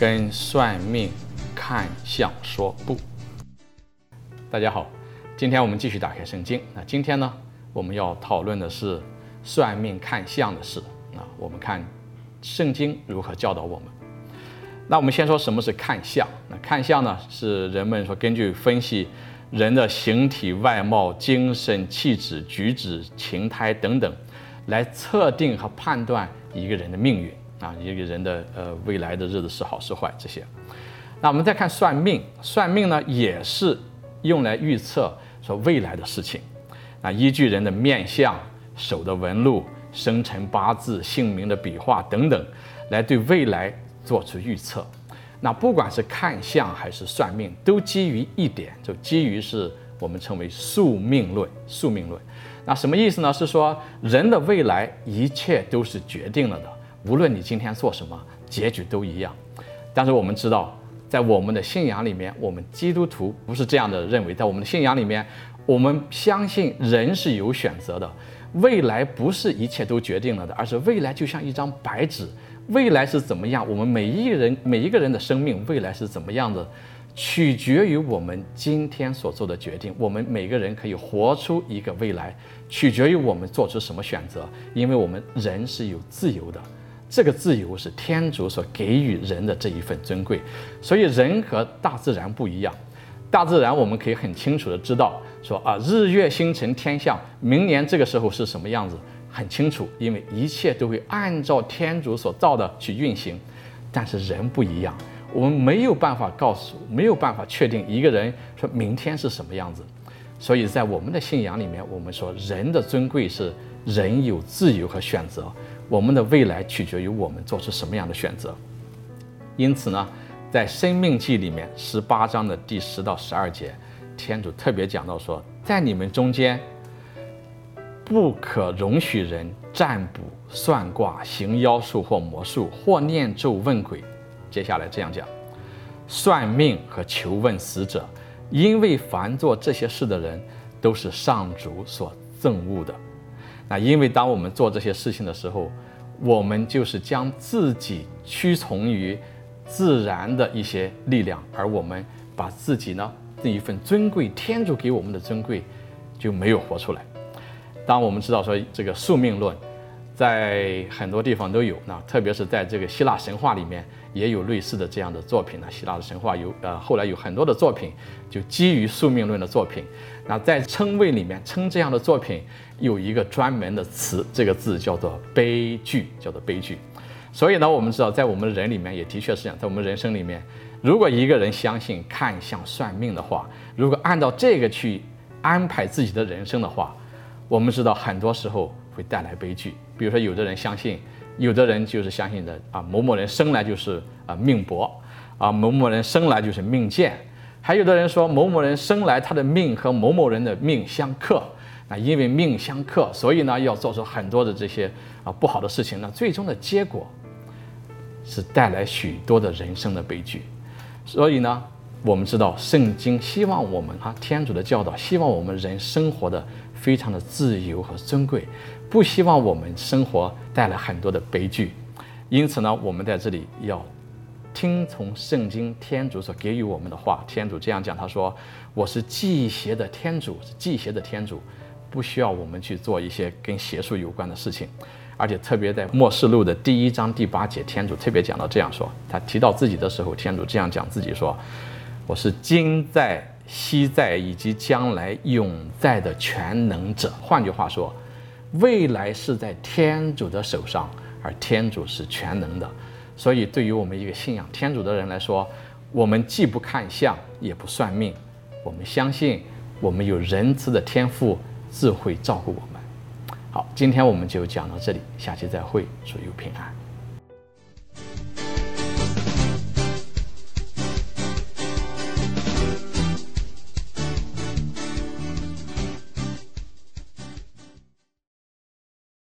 跟算命看相说不。大家好，今天我们继续打开圣经。那今天呢，我们要讨论的是算命看相的事。那我们看圣经如何教导我们。那我们先说什么是看相。那看相呢，是人们说根据分析人的形体外貌、精神气质、举止、情态等等，来测定和判断一个人的命运。啊，一个人的呃未来的日子是好是坏这些，那我们再看算命，算命呢也是用来预测说未来的事情，啊，依据人的面相、手的纹路、生辰八字、姓名的笔画等等，来对未来做出预测。那不管是看相还是算命，都基于一点，就基于是我们称为宿命论。宿命论，那什么意思呢？是说人的未来一切都是决定了的。无论你今天做什么，结局都一样。但是我们知道，在我们的信仰里面，我们基督徒不是这样的认为。在我们的信仰里面，我们相信人是有选择的，未来不是一切都决定了的，而是未来就像一张白纸，未来是怎么样，我们每一个人每一个人的生命未来是怎么样的，取决于我们今天所做的决定。我们每个人可以活出一个未来，取决于我们做出什么选择，因为我们人是有自由的。这个自由是天主所给予人的这一份尊贵，所以人和大自然不一样。大自然我们可以很清楚的知道，说啊，日月星辰天象，明年这个时候是什么样子，很清楚，因为一切都会按照天主所造的去运行。但是人不一样，我们没有办法告诉，没有办法确定一个人说明天是什么样子。所以在我们的信仰里面，我们说人的尊贵是人有自由和选择。我们的未来取决于我们做出什么样的选择，因此呢，在《生命记》里面十八章的第十到十二节，天主特别讲到说，在你们中间不可容许人占卜、算卦、行妖术或魔术，或念咒问鬼。接下来这样讲：算命和求问死者，因为凡做这些事的人，都是上主所憎恶的。那因为当我们做这些事情的时候，我们就是将自己屈从于自然的一些力量，而我们把自己呢这一份尊贵，天主给我们的尊贵就没有活出来。当我们知道说这个宿命论在很多地方都有，那特别是在这个希腊神话里面也有类似的这样的作品呢。希腊的神话有呃后来有很多的作品就基于宿命论的作品。那在称谓里面称这样的作品。有一个专门的词，这个字叫做悲剧，叫做悲剧。所以呢，我们知道，在我们人里面也的确是这样，在我们人生里面，如果一个人相信看相算命的话，如果按照这个去安排自己的人生的话，我们知道很多时候会带来悲剧。比如说，有的人相信，有的人就是相信的啊，某某人生来就是啊命薄，啊某某人生来就是命贱，还有的人说某某人生来他的命和某某人的命相克。那因为命相克，所以呢要做出很多的这些啊不好的事情那，最终的结果是带来许多的人生的悲剧。所以呢，我们知道圣经希望我们哈天主的教导，希望我们人生活的非常的自由和尊贵，不希望我们生活带来很多的悲剧。因此呢，我们在这里要听从圣经天主所给予我们的话。天主这样讲，他说：“我是忌邪的天主，是忌邪的天主。”不需要我们去做一些跟邪术有关的事情，而且特别在末世录的第一章第八节，天主特别讲到这样说：他提到自己的时候，天主这样讲自己说：“我是今在、昔在以及将来永在的全能者。”换句话说，未来是在天主的手上，而天主是全能的。所以，对于我们一个信仰天主的人来说，我们既不看相，也不算命，我们相信我们有仁慈的天父。自会照顾我们。好，今天我们就讲到这里，下期再会，祝有平安。